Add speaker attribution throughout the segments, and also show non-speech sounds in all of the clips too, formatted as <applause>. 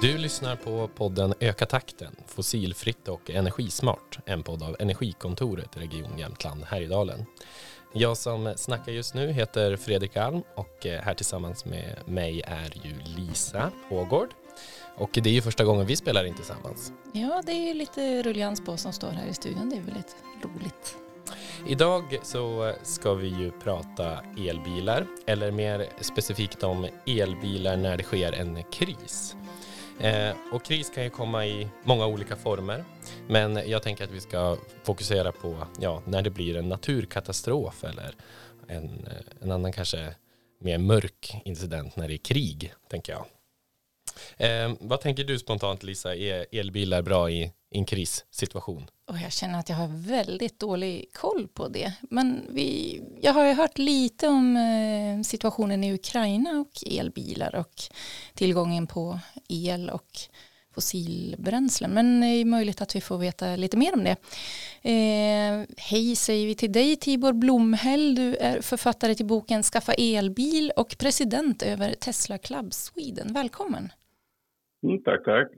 Speaker 1: Du lyssnar på podden Öka takten, fossilfritt och energismart. En podd av Energikontoret Region Jämtland Härjedalen. Jag som snackar just nu heter Fredrik Alm och här tillsammans med mig är ju Lisa Ågård. Och det är ju första gången vi spelar in tillsammans.
Speaker 2: Ja, det är lite rullians på som står här i studion. Det är väldigt roligt.
Speaker 1: Idag så ska vi ju prata elbilar, eller mer specifikt om elbilar när det sker en kris. Eh, och kris kan ju komma i många olika former, men jag tänker att vi ska fokusera på ja, när det blir en naturkatastrof eller en, eh, en annan kanske mer mörk incident när det är krig, tänker jag. Eh, vad tänker du spontant Lisa, är elbilar bra i, i en krissituation?
Speaker 2: Och jag känner att jag har väldigt dålig koll på det. Men vi, jag har ju hört lite om eh, situationen i Ukraina och elbilar och tillgången på el och fossilbränslen. Men det är möjligt att vi får veta lite mer om det. Eh, hej säger vi till dig Tibor Blomhäll. Du är författare till boken Skaffa elbil och president över Tesla Club Sweden. Välkommen!
Speaker 3: Mm, tack, tack.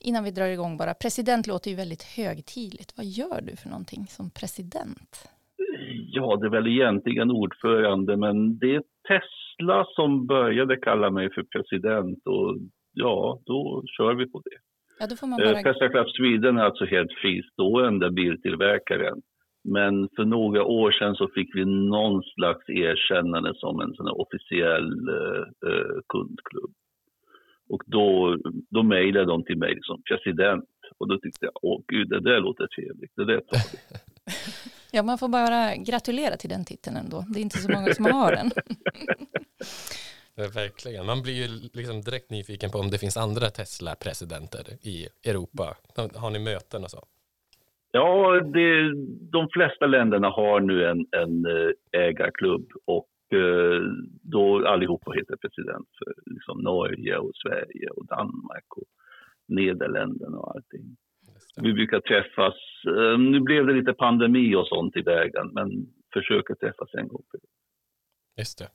Speaker 2: Innan vi drar igång bara, president låter ju väldigt högtidligt. Vad gör du för någonting som president?
Speaker 3: Ja, det är väl egentligen ordförande, men det är Tesla som började kalla mig för president och ja, då kör vi på det.
Speaker 2: Ja, då får man bara...
Speaker 3: Tesla Club Sweden är alltså helt fristående biltillverkaren. Men för några år sedan så fick vi någon slags erkännande som en sån officiell eh, kundklubb. Och då, då mejlade de till mig som president. Och då tyckte jag, åh gud, det där låter trevligt. Det där tar vi. <laughs>
Speaker 2: ja, man får bara gratulera till den titeln ändå. Det är inte så många som har den. <laughs>
Speaker 1: Ja, verkligen. Man blir ju liksom direkt nyfiken på om det finns andra Tesla-presidenter i Europa. Har ni möten och så?
Speaker 3: Ja, det, de flesta länderna har nu en, en eh, ägarklubb och Eh, då allihopa heter president för liksom Norge och Sverige och Danmark och Nederländerna och allting. Vi brukar träffas, eh, nu blev det lite pandemi och sånt i vägen, men försöker träffas en gång per år.
Speaker 1: Just det.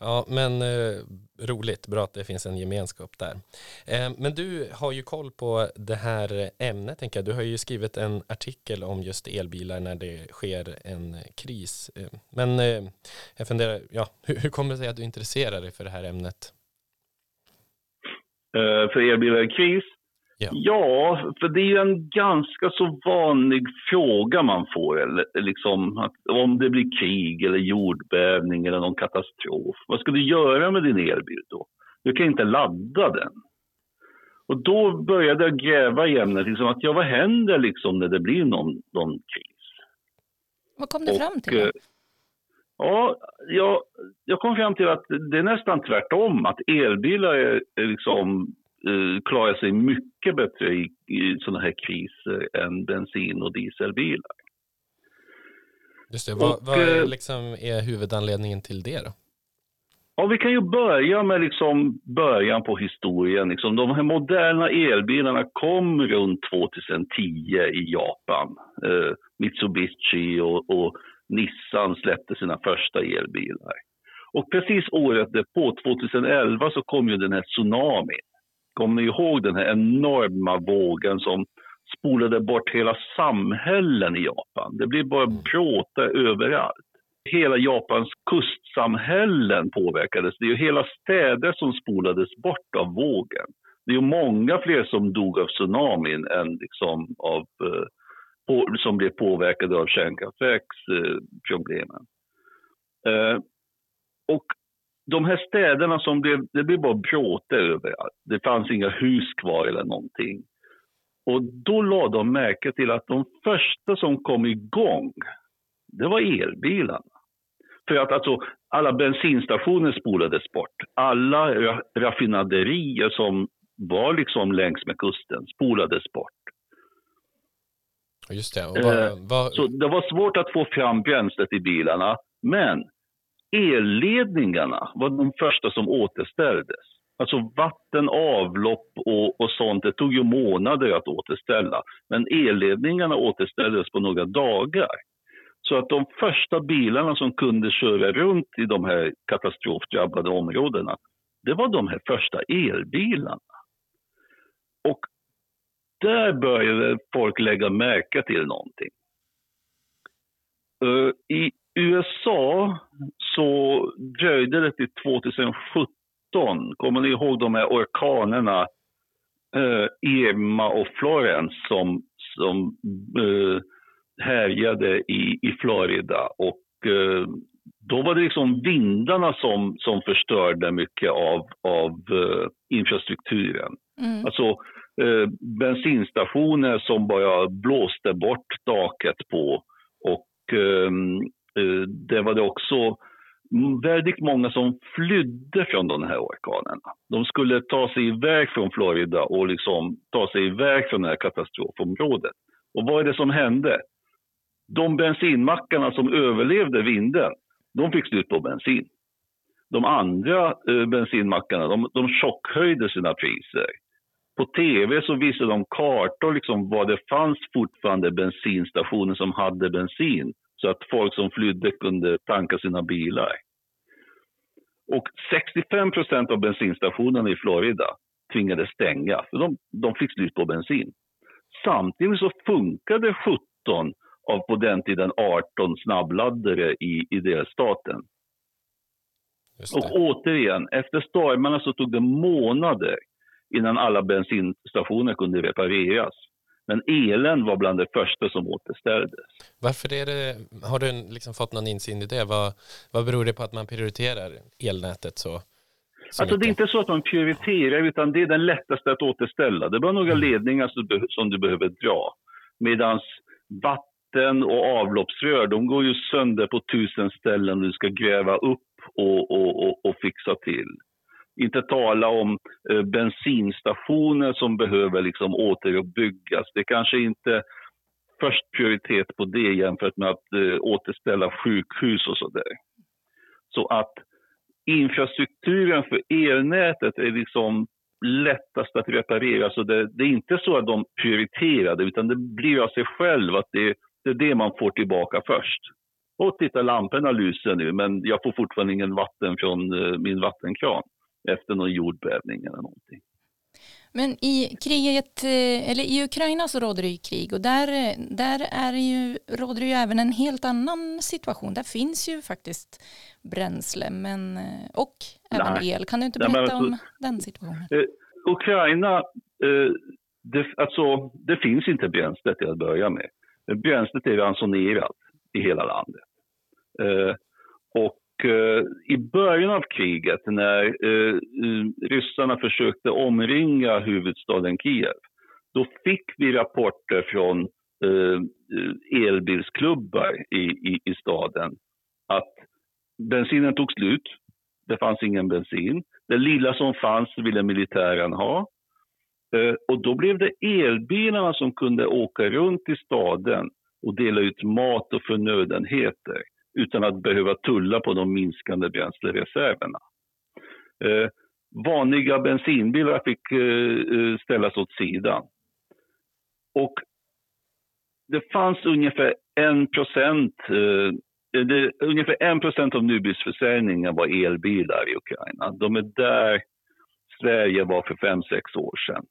Speaker 1: Ja, men eh, roligt, bra att det finns en gemenskap där. Eh, men du har ju koll på det här ämnet, tänker jag. Du har ju skrivit en artikel om just elbilar när det sker en kris. Eh, men eh, jag funderar, ja, <laughs> hur, hur kommer det sig att du intresserar dig för det här ämnet?
Speaker 3: Eh, för elbilar i kris? Ja. ja, för det är ju en ganska så vanlig fråga man får. Eller, liksom, att, om det blir krig eller jordbävning eller någon katastrof. Vad ska du göra med din elbil då? Du kan inte ladda den. Och då började jag gräva i ämnet. Liksom, att, ja, vad händer liksom när det blir någon, någon kris?
Speaker 2: Vad kom du fram till? Eh,
Speaker 3: ja, jag, jag kom fram till att det är nästan tvärtom. Att elbilar är, är liksom klarar sig mycket bättre i, i sådana här kriser än bensin och dieselbilar.
Speaker 1: Just det. Vad, och, vad eh, liksom är huvudanledningen till det då?
Speaker 3: Ja, vi kan ju börja med liksom början på historien. Liksom de här moderna elbilarna kom runt 2010 i Japan. Eh, Mitsubishi och, och, Nissan släppte sina första elbilar. Och precis året därpå, 2011, så kom ju den här tsunamin. Kommer ni ihåg den här enorma vågen som spolade bort hela samhällen i Japan? Det blev bara bråte överallt. Hela Japans kustsamhällen påverkades. Det är hela städer som spolades bort av vågen. Det är många fler som dog av tsunamin än liksom av, eh, på, som blev påverkade av kärnkraftverksproblemen. Eh, och de här städerna som blev, det blev bara bråte överallt. Det fanns inga hus kvar eller någonting. Och då lade de märke till att de första som kom igång, det var elbilarna. För att alltså, alla bensinstationer spolades bort. Alla raffinaderier som var liksom längs med kusten spolades bort.
Speaker 1: Just det. Vad,
Speaker 3: eh, vad... Så det var svårt att få fram bränslet i bilarna. Men elledningarna var de första som återställdes. Alltså vatten, avlopp och, och sånt, det tog ju månader att återställa. Men elledningarna återställdes på några dagar. Så att de första bilarna som kunde köra runt i de här katastrofdrabbade områdena, det var de här första elbilarna. och där började folk lägga märke till någonting. I USA så dröjde det till 2017, kommer ni ihåg de här orkanerna uh, Irma och Florence som, som uh, härjade i, i Florida och då var det liksom vindarna som, som förstörde mycket av, av uh, infrastrukturen. Mm. Alltså uh, bensinstationer som bara blåste bort taket på och uh, Eh, det var det också väldigt många som flydde från de här orkanerna. De skulle ta sig iväg från Florida och liksom ta sig iväg från det här katastrofområdet. Och vad är det som hände? De bensinmackarna som överlevde vinden, de fick slut på bensin. De andra eh, bensinmackarna de, de chockhöjde sina priser. På tv så visade de kartor liksom var det fanns fortfarande bensinstationer som hade bensin så att folk som flydde kunde tanka sina bilar. Och 65 procent av bensinstationerna i Florida tvingades stänga, för de, de fick slut på bensin. Samtidigt så funkade 17 av på den tiden 18 snabbladdare i, i delstaten. Och återigen, efter stormarna så tog det månader innan alla bensinstationer kunde repareras. Men elen var bland det första som återställdes.
Speaker 1: Varför är det, har du liksom fått någon insyn i det? Vad, vad beror det på att man prioriterar elnätet så?
Speaker 3: så alltså det är inte så att man prioriterar, utan det är den lättaste att återställa. Det är bara några mm. ledningar som du behöver dra. Medan vatten vatten och avloppsrör, de går ju sönder på tusen ställen du ska gräva upp och, och, och, och fixa till. Inte tala om eh, bensinstationer som behöver liksom återuppbyggas. Det kanske inte först prioritet på det jämfört med att eh, återställa sjukhus och sådär. Så att infrastrukturen för elnätet är liksom lättast att reparera. Så det, det, är inte så att de prioriterar det, utan det blir av sig själv att det det är det man får tillbaka först. Och titta, lamporna lyser nu, men jag får fortfarande ingen vatten från eh, min vattenkran efter någon jordbävning eller någonting.
Speaker 2: Men i kriget, eh, eller i Ukraina så råder det ju krig och där, där är ju, råder det ju även en helt annan situation. Där finns ju faktiskt bränsle men, eh, och även Nej. el. Kan du inte berätta Nej, alltså, om den situationen?
Speaker 3: Eh, Ukraina, eh, det, alltså, det finns inte bränsle till att börja med. Bränslet är ransonerat i hela landet. Eh, och eh, Eh, i början av kriget när eh, eh, ryssarna försökte omringa huvudstaden Kiev, då fick vi rapporter från eh, elbilsklubbar i, i, i staden att bensinen tog slut. Det fanns ingen bensin. Det lilla som fanns ville militären ha. Eh, och då blev det elbilarna som kunde åka runt i staden och dela ut mat och förnödenheter utan att behöva tulla på de minskande bränslereserverna. Eh, vanliga bensinbilar fick eh, eh ställas åt sidan. Och det fanns ungefär 1 procent eh, eh, ungefär 1 procent av nybilsförsäljningen var elbilar i Ukraina. De är där Sverige var för fem sex år sedan.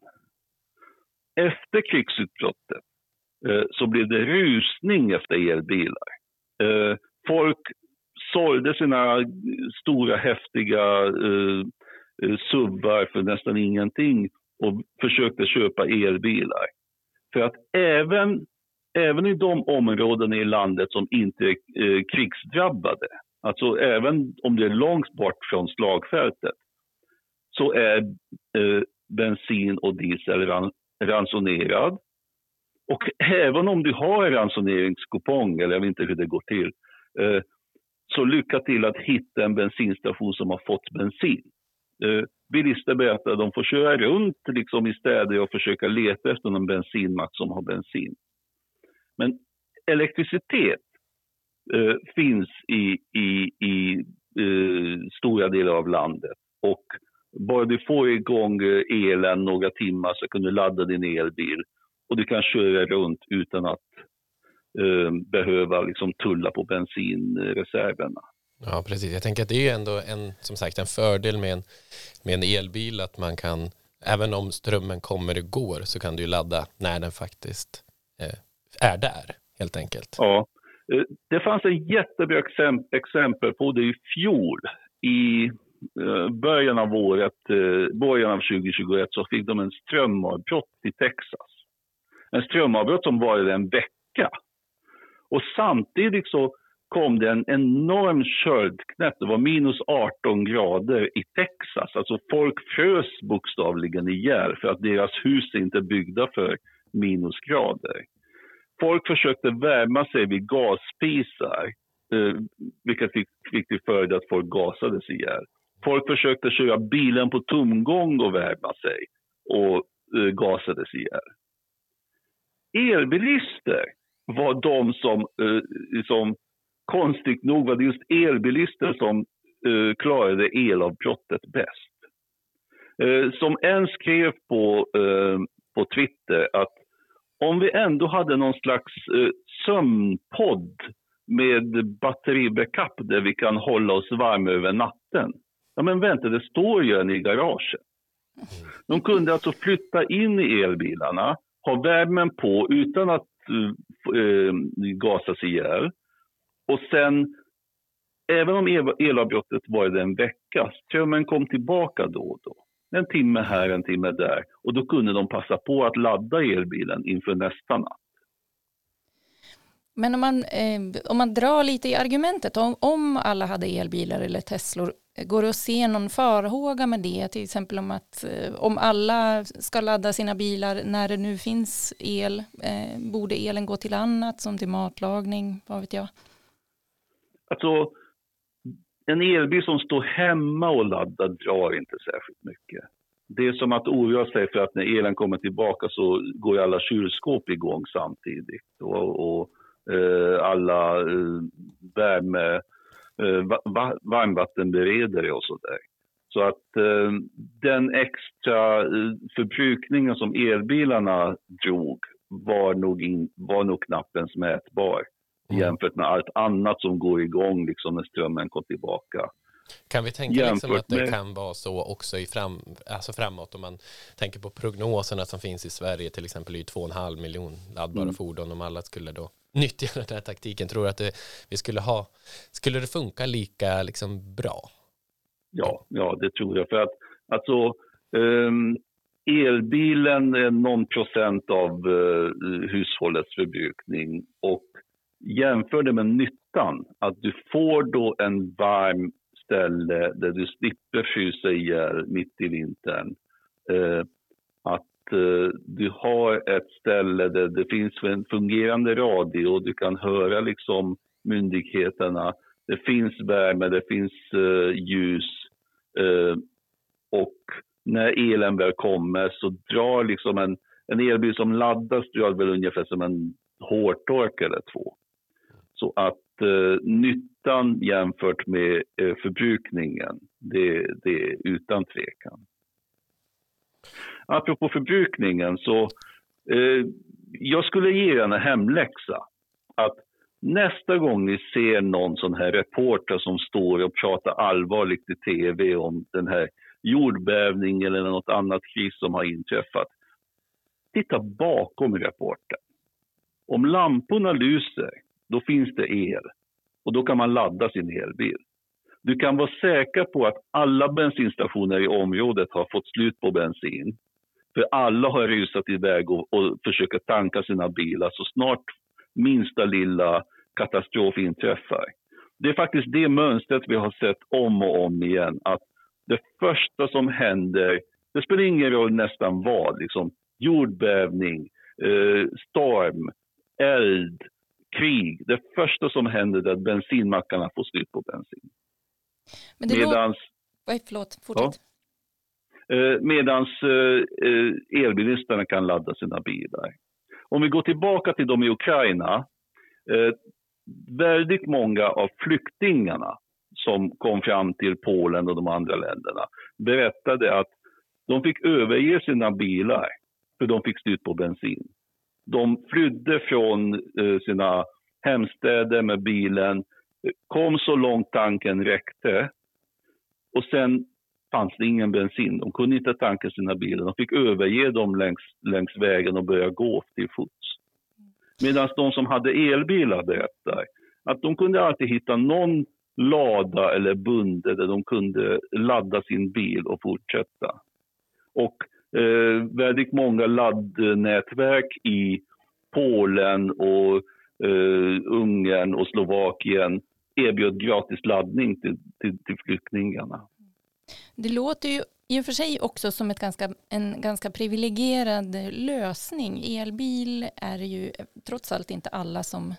Speaker 3: Efter krigsutbrottet eh, så blev det rusning efter elbilar. Eh, folk sålde sina stora häftiga eh, eh, subbar för nästan ingenting och försökte köpa elbilar. För att även, även i de områden i landet som inte är eh, krigsdrabbade, alltså även om det är långt bort från slagfältet, så är eh, bensin och diesel ran, ransonerad. Och även om du har en ransoneringskupong, eller jag vet inte hur det går till, eh, Eh, så lycka till att hitta en bensinstation som har fått bensin. Eh, bilister berättar att de får köra runt liksom, i städer och försöka leta efter någon bensinmack som har bensin. Men elektricitet eh, finns i, i, i eh, stora delar av landet. Och bara du får igång eh, elen några timmar så kan du ladda din elbil och du kan köra runt utan att eh, behöva liksom tulla på bensinreserverna.
Speaker 1: Ja, precis. Jag tänker att det är ändå en, som sagt, en fördel med en, med en elbil att man kan Även om strömmen kommer och går så kan du ju ladda när den faktiskt eh, är där, helt enkelt.
Speaker 3: Ja. Eh, det fanns en jättebra exempel på det i fjol. I eh, början av året, början av 2021, så fick de en strömavbrott i Texas. En strömavbrott som varade en vecka. Och samtidigt så kom det en enorm köldknäpp. Det var minus 18 grader i Texas. Alltså folk frös bokstavligen ihjäl för att deras hus är inte byggda för minusgrader. Folk försökte värma sig vid gasspisar, eh, vilket fick, fick till följd att folk gasades ihjäl. Folk försökte köra bilen på tomgång och värma sig och eh, gasades ihjäl. Elbilister var de som, eh, som konstigt nog var det just elbilister som eh, klarade elavbrottet bäst. Eh, som en skrev på, eh, på Twitter att om vi ändå hade någon slags eh, sömnpodd med batteribackup där vi kan hålla oss varma över natten. Ja men vänta, det står ju en i garaget. De kunde alltså flytta in i elbilarna, ha värmen på utan att eh, eh, gasas ihjäl. Och sen, även om elavbrottet var en vecka, strömmen kom tillbaka då och då. En timme här, en timme där. Och då kunde de passa på att ladda elbilen inför nästa natt.
Speaker 2: Men om man, eh, om man drar lite i argumentet, om, om alla hade elbilar eller Teslor, går det att se någon farhåga med det? Till exempel om att eh, om alla ska ladda sina bilar när det nu finns el, eh, borde elen gå till annat som till matlagning, vad vet jag?
Speaker 3: Alltså, en elbil som står hemma och laddar drar inte särskilt mycket. Det är som att oroa sig för att när elen kommer tillbaka så går alla kylskåp igång samtidigt. Och, och eh, alla eh, värme, va, varmvattenberedare och sådär. Så att eh, den extra eh, förbrukningen som elbilarna drog var nog, in, var nog knappt ens mätbar mm. jämfört med allt annat som går igång liksom när strömmen går tillbaka.
Speaker 1: Kan vi tänka liksom att det med... kan vara så också i fram, alltså framåt om man tänker på prognoserna som finns i Sverige till exempel är 2,5 miljon laddbara mm. fordon om alla skulle då nyttja den här taktiken. Tror du att det, vi skulle ha, skulle det funka lika liksom bra?
Speaker 3: Ja, ja det tror jag. För att alltså, um, elbilen är någon procent av uh, hushållets förbrukning och jämför det med nyttan, att du får då en varm ställe där du slipper frysa ihjäl mitt i vintern. Uh, att Eh, du har ett ställe där det finns en fungerande radio och du kan höra liksom myndigheterna. Det finns värme, det finns eh, ljus eh, och när elen väl kommer så drar liksom en, en elbil som laddas drar väl ungefär som en hårtork eller två. Så att eh, nyttan jämfört med eh, förbrukningen, det, det är utan tvekan. Apropå förbrukningen så eh, jag skulle ge er en hemläxa. Att nästa gång ni ser någon sån här reporter som står och pratar allvarligt i tv om den här jordbävning eller något annat kris som har inträffat. Titta bakom reporten. Om lamporna lyser, då finns det el och då kan man ladda sin elbil. Du kan vara säker på att alla bensinstationer i området har fått slut på bensin. För alla har rusat iväg och, och försöker tanka sina bilar så snart minsta lilla katastrof inträffar. Det är faktiskt det mönstret vi har sett om och om igen. Att det första som händer, det spelar ingen roll nästan vad, liksom jordbävning, eh, storm, eld, krig. Det första som händer är att bensinmackarna får slut på bensin.
Speaker 2: Men det Medans, lå... Oj, förlåt, fortsätt.
Speaker 3: Ja, Eh, medan eh, eh, elbilisterna kan ladda sina bilar. Om vi går tillbaka till dem i Ukraina. Väldigt många av flyktingarna som kom fram till Polen och de andra länderna berättade att de fick överge sina bilar för de fick slut på bensin. De flydde från sina hemstäder med bilen, kom så långt tanken räckte och sen fanns det ingen bensin. De kunde inte tanka sina bilar. De fick överge dem längs, längs vägen och börja gå till fots. Medan de som hade elbilar berättar att de kunde alltid hitta någon lada eller bunde där de kunde ladda sin bil och fortsätta. Och eh, väldigt många laddnätverk i Polen och eh, Ungern och Slovakien erbjöd gratis laddning till, till, till flyktingarna.
Speaker 2: Det låter ju i och för sig också som ett ganska, en ganska privilegierad lösning. Elbil är ju trots allt inte alla som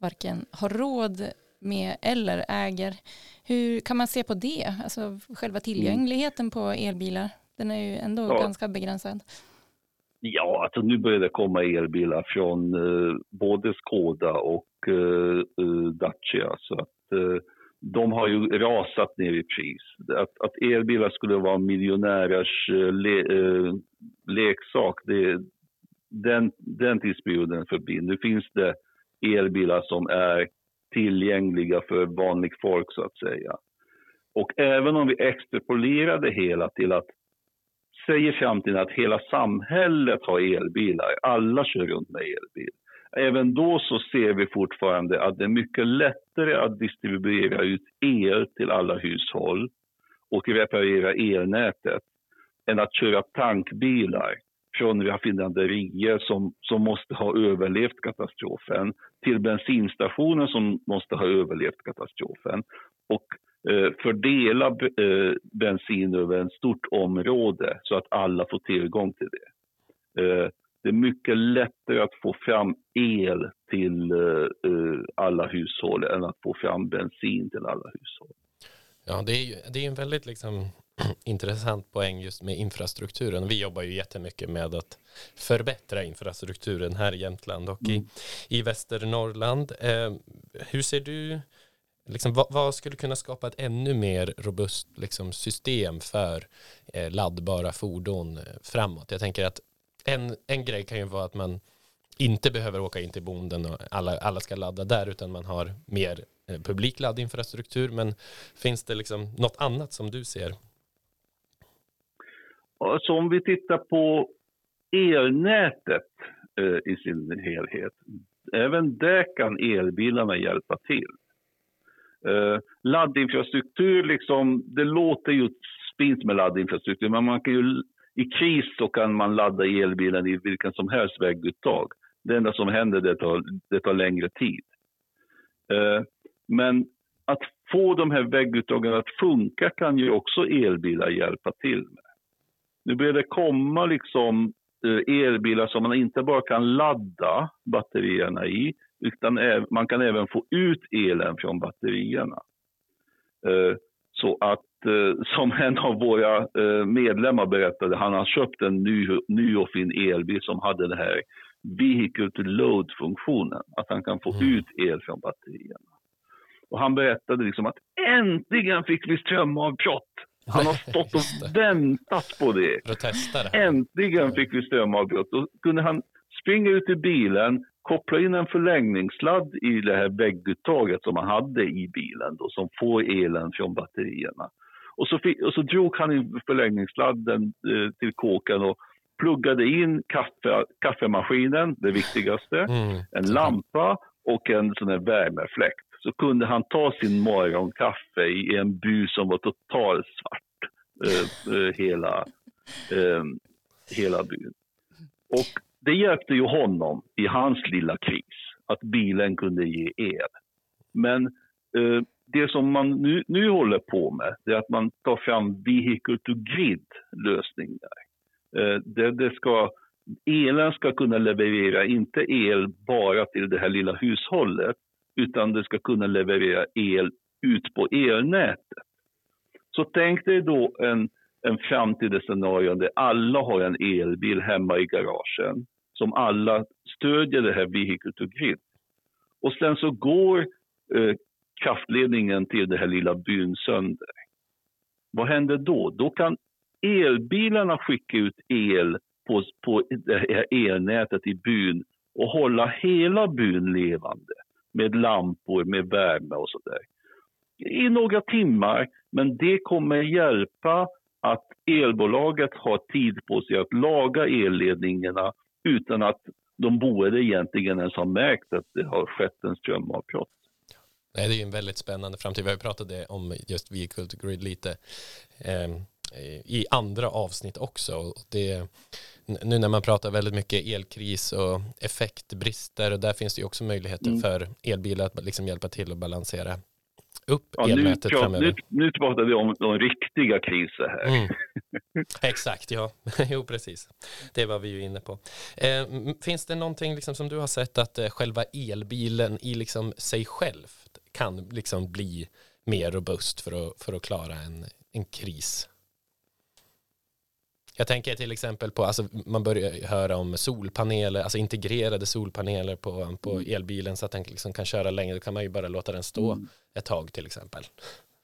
Speaker 2: varken har råd med eller äger. Hur kan man se på det? Alltså själva tillgängligheten på elbilar, den är ju ändå ja. ganska begränsad.
Speaker 3: Ja, alltså nu börjar det komma elbilar från eh, både Skoda och eh, eh Dacia. Så att, eh, de har ju rasat ner i pris. Att, att elbilar skulle vara miljonärers eh, le, eh, leksak, det, den, den tidsperioden är förbi. Nu finns det elbilar som är tillgängliga för vanligt folk så att säga. Och även om vi extrapolerar det hela till att säger framtiden att hela samhället har elbilar, alla kör runt med elbil. Även då så ser vi fortfarande att det är mycket lättare att distribuera ut el till alla hushåll och reparera elnätet än att köra tankbilar från raffinaderier som, som måste ha överlevt katastrofen till bensinstationer som måste ha överlevt katastrofen och eh, fördela eh, bensin över ett stort område så att alla får tillgång till det. Eh, det är mycket lättare att få fram el till eh, eh, alla hushåll än att få fram bensin till alla hushåll.
Speaker 1: Ja, det är, det är en väldigt liksom, <clears throat> intressant poäng just med infrastrukturen. Vi jobbar ju jättemycket med att förbättra infrastrukturen här i Jämtland och mm. i, i Västernorrland. Eh, hur ser du, liksom, vad, vad, skulle kunna skapa ett ännu mer robust liksom, system för eh, laddbara fordon eh, framåt? Jag tänker att en, en grej kan ju vara att man inte behöver åka in till bonden och alla, alla ska ladda där utan man har mer eh, publik laddinfrastruktur. Men finns det liksom något annat som du ser?
Speaker 3: Alltså om vi tittar på elnätet eh, i sin helhet, även där kan elbilarna hjälpa till. Eh, laddinfrastruktur, liksom, det låter ju spint med laddinfrastruktur, men man kan ju i kris så kan man ladda elbilen i vilken som helst vägguttag. Det enda som händer det tar, det tar längre tid. Eh, men att få de här vägguttagen att funka kan ju också elbilar hjälpa till med. Nu börjar det komma liksom eh, elbilar som man inte bara kan ladda batterierna i, utan man kan även få ut elen från batterierna. Eh, så att Eh, som en av våra eh, medlemmar berättade, han har köpt en ny, ny och fin elbil som hade den här vehicle to load-funktionen, att han kan få mm. ut el från batterierna. Och han berättade liksom att äntligen fick vi strömavbrott. Han har stått och väntat på det.
Speaker 1: det
Speaker 3: Äntligen fick vi strömavbrott. Då kunde han springa ut i bilen, koppla in en förlängningssladd i det här vägguttaget som han hade i bilen då, som får elen från batterierna. Och så, fick, och så drog han in förlängningssladden eh, till kåken och pluggade in kaffe, kaffemaskinen, det viktigaste, mm. en lampa och en sån här värmefläkt. Så kunde han ta sin morgonkaffe i en by som var totalt svart, eh, eh, hela, eh, hela byn. Och det hjälpte ju honom i hans lilla kris, att bilen kunde ge el. Men eh, det som man nu, nu håller på med det är att man tar fram vehicle to grid lösningar. Eh, det, det ska, elen ska kunna leverera inte el bara till det här lilla hushållet utan det ska kunna leverera el ut på elnätet. Så tänk dig då en, en framtida scenario där alla har en elbil hemma i garagen som alla stödjer det här vehicle to grid. Och sen så går eh, kraftledningen till den här lilla byn sönder. Vad händer då? Då kan elbilarna skicka ut el på, på det här elnätet i byn och hålla hela byn levande med lampor, med värme och sådär. I några timmar, men det kommer hjälpa att elbolaget har tid på sig att laga elledningarna utan att de boende egentligen ens har märkt att det har skett en strömavbrott.
Speaker 1: Nej, det är en väldigt spännande framtid. Vi har ju pratat om just Vehicle to Grid lite eh, i andra avsnitt också. Det, nu när man pratar väldigt mycket elkris och effektbrister, och där finns det ju också möjligheter mm. för elbilar att liksom hjälpa till att balansera upp ja, elnätet
Speaker 3: nu,
Speaker 1: framöver.
Speaker 3: Nu, nu pratar vi om de riktiga kriser här. Mm. <laughs>
Speaker 1: Exakt, ja. <laughs> jo, precis. Det var vi ju inne på. Eh, finns det någonting liksom som du har sett att eh, själva elbilen i liksom sig själv kan liksom bli mer robust för att, för att klara en, en kris? Jag tänker till exempel på, alltså man börjar höra om solpaneler, alltså integrerade solpaneler på, på mm. elbilen så att den liksom kan köra längre. Då kan man ju bara låta den stå mm. ett tag till exempel.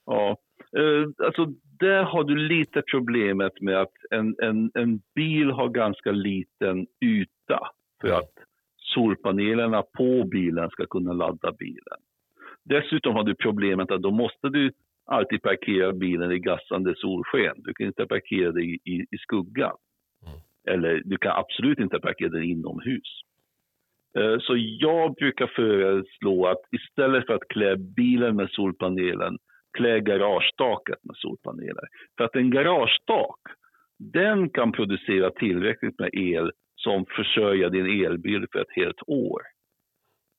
Speaker 3: Ja, uh, alltså där har du lite problemet med att en, en, en bil har ganska liten yta för mm. att solpanelerna på bilen ska kunna ladda bilen. Dessutom har du problemet att då måste du alltid parkera bilen i gassande solsken. Du kan inte parkera den i, i, skuggan. Mm. Eller du kan absolut inte parkera den inomhus. Uh, så jag brukar föreslå att istället för att klä bilen med solpanelen, klä garagetaket med solpaneler. För att en garagetak, den kan producera tillräckligt med el som försörjer din elbil för ett helt år.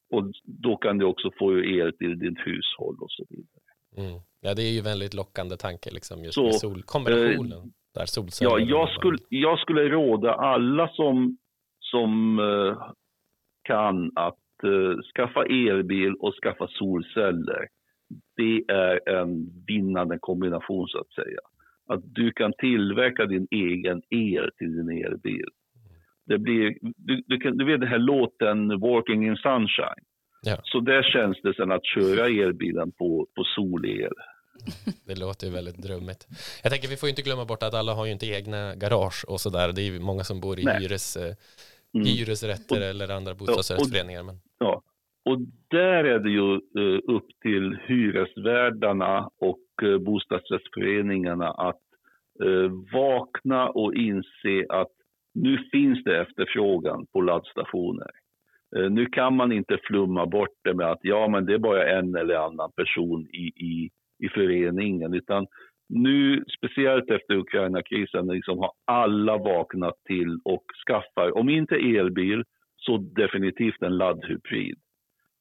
Speaker 3: Och då kan du också få el till ditt hushåll och så vidare.
Speaker 1: Mm. Ja, det är ju väldigt lockande tanke liksom just så, med solkombinationen. Eh, där
Speaker 3: ja, jag skulle, jag skulle råda alla som, som eh, kan att eh, skaffa elbil och skaffa solceller. Det är en vinnande kombination så att säga. Att du kan tillverka din egen el till din elbil. Det blir, du, du, kan, du vet den här låten Walking in Sunshine. Ja. Så där känns det sen att köra elbilen på, på solel.
Speaker 1: Det låter ju väldigt drömmigt. Jag tänker vi får ju inte glömma bort att alla har ju inte egna garage och sådär. Det är ju många som bor i hyres, eh, mm. hyresrätter och, eller andra bostadsrättsföreningar. Men...
Speaker 3: Ja, och där är det ju uh, upp till hyresvärdarna och uh, bostadsrättsföreningarna att vakna och inse att nu finns det efterfrågan på laddstationer. Nu kan man inte flumma bort det med att ja, men det är bara en eller annan person i, i i föreningen. Utan nu, speciellt efter Ukraina-krisen, liksom har alla vaknat till och skaffar, om inte elbil, så definitivt en laddhybrid.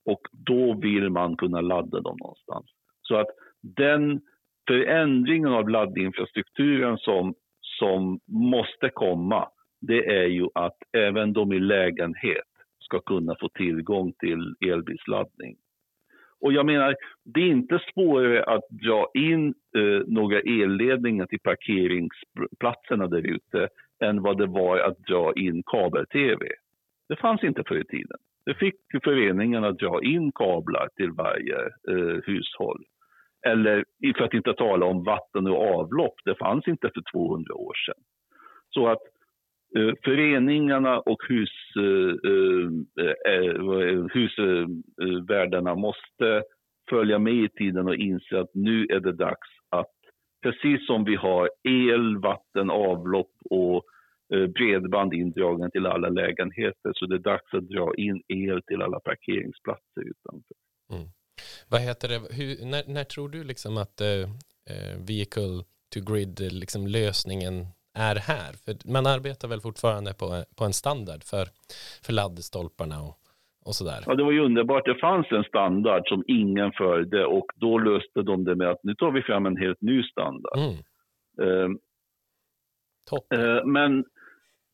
Speaker 3: Och då vill man kunna ladda dem någonstans. Så att den förändringen av laddinfrastrukturen som, som måste komma, det är ju att även de i lägenhet ska kunna få tillgång till elbilsladdning. Och jag menar, det är inte svårare att dra in eh, några elledningar till parkeringsplatserna där ute än vad det var att dra in kabel-tv. Det fanns inte förr i tiden. Det fick föreningarna dra in kablar till varje eh, hushåll. Eller för att inte tala om vatten och avlopp, det fanns inte för 200 år sedan. Så att Eh, föreningarna och hus, eh, eh, husvärdarna måste följa med i tiden och inse att nu är det dags att precis som vi har el, vatten, avlopp och bredband indragen till alla lägenheter så det är dags att dra in el till alla parkeringsplatser utanför. Mm.
Speaker 1: Vad heter det, Hur, när, när, tror du liksom att uh, vehicle to grid liksom lösningen är här? För man arbetar väl fortfarande på, på en standard för, för laddstolparna och, och sådär?
Speaker 3: Ja, det var ju underbart. Det fanns en standard som ingen följde och då löste de det med att nu tar vi fram en helt ny standard. Mm. Uh, uh, men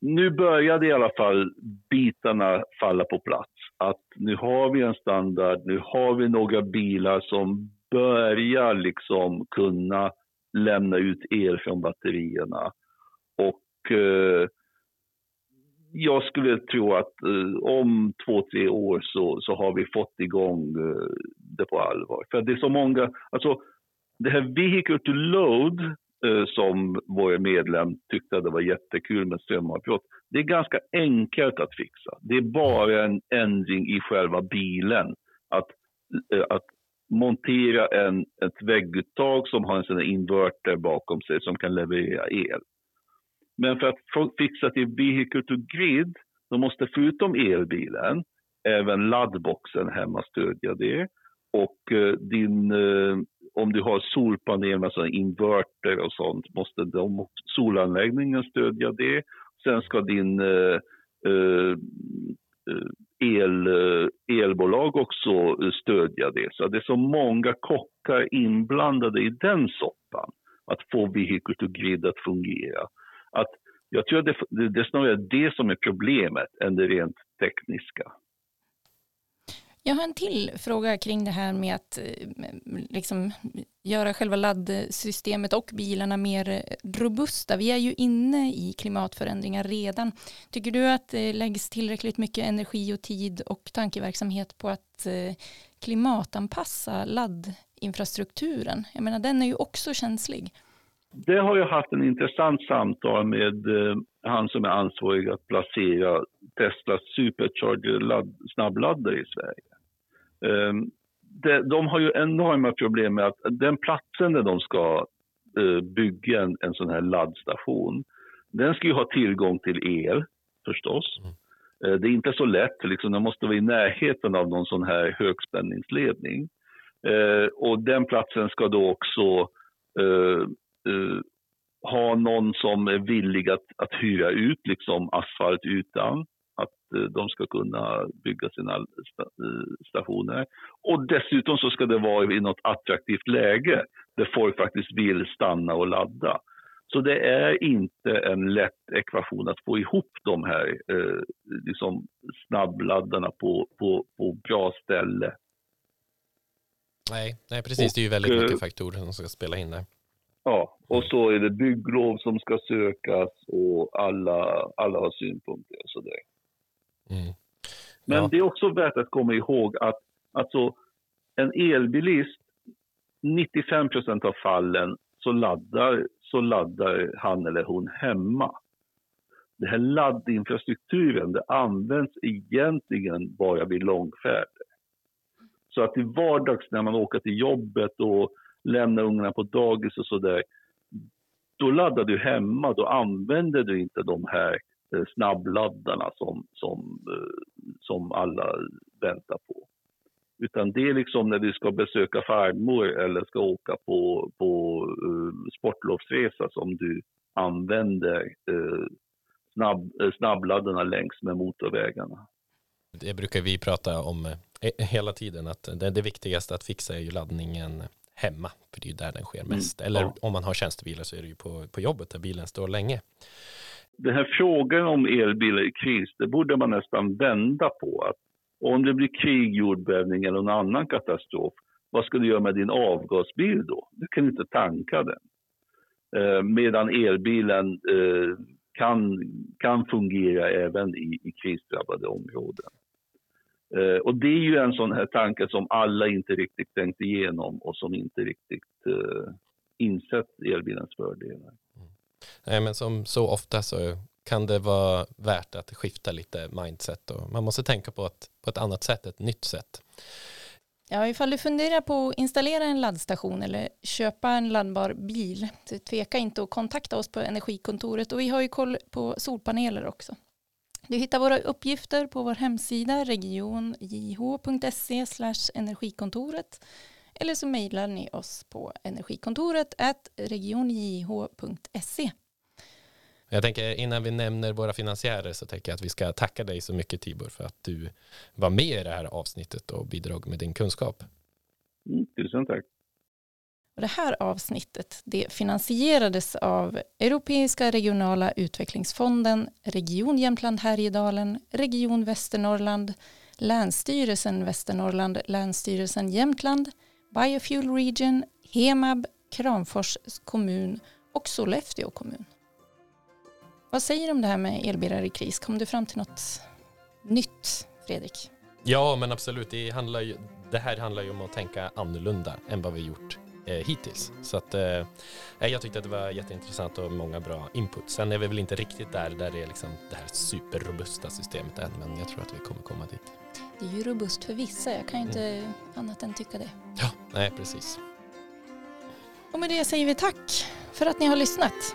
Speaker 3: nu började i alla fall bitarna falla på plats. Att nu har vi en standard, nu har vi några bilar som börjar liksom kunna lämna ut el från batterierna. Och eh, jag skulle tro att eh, om två, tre år så, så har vi fått igång eh, det på allvar. För det är så många, alltså det här vehicle to load eh, som vår medlem tyckte det var jättekul med strömavbrott. Det är ganska enkelt att fixa. Det är bara en ändring i själva bilen. Att, eh, att montera en, ett vägguttag som har en sån inverter bakom sig som kan leverera el. Men för att fixa till vehicle to grid, då måste förutom elbilen även laddboxen hemma stödja det. Och eh, din, eh, om du har solpanel med alltså inverter och sånt måste de, solanläggningen stödja det. Sen ska din eh, eh, eh el, eh, elbolag också eh, stödja det. Så det är så många kockar inblandade i den soppan att få vehicle to grid att fungera. Att jag tror att det, det, det är snarare det som är problemet än det rent tekniska.
Speaker 2: Jag har en till fråga kring det här med att eh, liksom, göra själva laddsystemet och bilarna mer eh, robusta. Vi är ju inne i klimatförändringar redan. Tycker du att det läggs tillräckligt mycket energi och tid och tankeverksamhet på att eh, klimatanpassa laddinfrastrukturen? Jag menar, den är ju också känslig.
Speaker 3: Det har jag haft en intressant samtal med eh, han som är ansvarig att placera Teslas supercharger ladd, snabbladdare i Sverige. Eh, de, de, har ju enorma problem med att den platsen där de ska eh, bygga en, en sån här laddstation, den ska ju ha tillgång till el förstås. Mm. Eh, det är inte så lätt, liksom, den måste vara i närheten av någon sån här högspänningsledning. Och den platsen ska då också uh, uh, ha någon som är villig att, att hyra ut liksom asfaltytan. Att uh, de ska kunna bygga sina stationer. Och dessutom så ska det vara i något attraktivt läge där folk faktiskt vill stanna och ladda. Så det är inte en lätt ekvation att få ihop de här eh, liksom snabbladdarna på, på, på bra ställe.
Speaker 1: Nej, nej precis. Och, det är ju väldigt mycket faktorer som ska spela in där.
Speaker 3: Ja, och så är det bygglov som ska sökas och alla, alla har synpunkter och sådär. Mm. Men ja. det är också värt att komma ihåg att alltså, en elbilist, 95 procent av fallen så laddar, så laddar han eller hon hemma. Den här laddinfrastrukturen det används egentligen bara vid långfärder. Så att i vardags när man åker till jobbet och lämna ungarna på dagis och sådär, då laddar du hemma, då använder du inte de här eh, snabbladdarna som, som, eh, som alla väntar på. Utan det är liksom när du ska besöka farmor eller ska åka på, på uh, sportlovsresa som du använder uh, snabb, uh, snabbladdarna längs med motorvägarna.
Speaker 1: Det brukar vi prata om hela tiden att det, det viktigaste att fixa är ju laddningen hemma, för det är ju där den sker mm. mest. Mm, Eller ja. om man har tjänstebilar så är det ju på, på jobbet där bilen står länge.
Speaker 3: Den här frågan om elbilar i kris, det borde man nästan vända på. Att om det blir krig, jordbävning eller någon annan katastrof, vad ska du göra med din avgasbil då? Du kan inte tanka den. Eh, medan elbilen eh, kan, kan fungera även i, i krisdrabbade områden. Eh, och det är ju en sån här tanke som alla inte riktigt tänkt igenom och som inte riktigt eh, insett elbilens fördelar. Mm.
Speaker 1: Nej, men som så ofta så kan det vara värt att skifta lite mindset och man måste tänka på ett, på ett annat sätt, ett nytt sätt.
Speaker 2: Ja, ifall du funderar på att installera en laddstation eller köpa en laddbar bil, så tveka inte att kontakta oss på Energikontoret och vi har ju koll på solpaneler också. Du hittar våra uppgifter på vår hemsida regionjh.se energikontoret eller så mejlar ni oss på energikontoret regionjh.se.
Speaker 1: Jag tänker innan vi nämner våra finansiärer så tänker jag att vi ska tacka dig så mycket Tibor för att du var med i det här avsnittet och bidrog med din kunskap.
Speaker 3: Mm, tusen tack.
Speaker 2: Och det här avsnittet det finansierades av Europeiska regionala utvecklingsfonden, Region Jämtland Härjedalen, Region Västernorrland, Länsstyrelsen Västernorrland, Länsstyrelsen Jämtland, Biofuel Region, Hemab, Kramfors kommun och Sollefteå kommun. Vad säger du om det här med elbilar i kris? Kom du fram till något nytt, Fredrik?
Speaker 1: Ja, men absolut. Det, handlar ju, det här handlar ju om att tänka annorlunda än vad vi gjort eh, hittills. Så att, eh, jag tyckte att det var jätteintressant och många bra input. Sen är vi väl inte riktigt där, där det är liksom det här superrobusta systemet än, men jag tror att vi kommer komma dit.
Speaker 2: Det är ju robust för vissa, jag kan ju inte mm. annat än tycka det.
Speaker 1: Ja, Nej, precis.
Speaker 2: Och med det säger vi tack för att ni har lyssnat.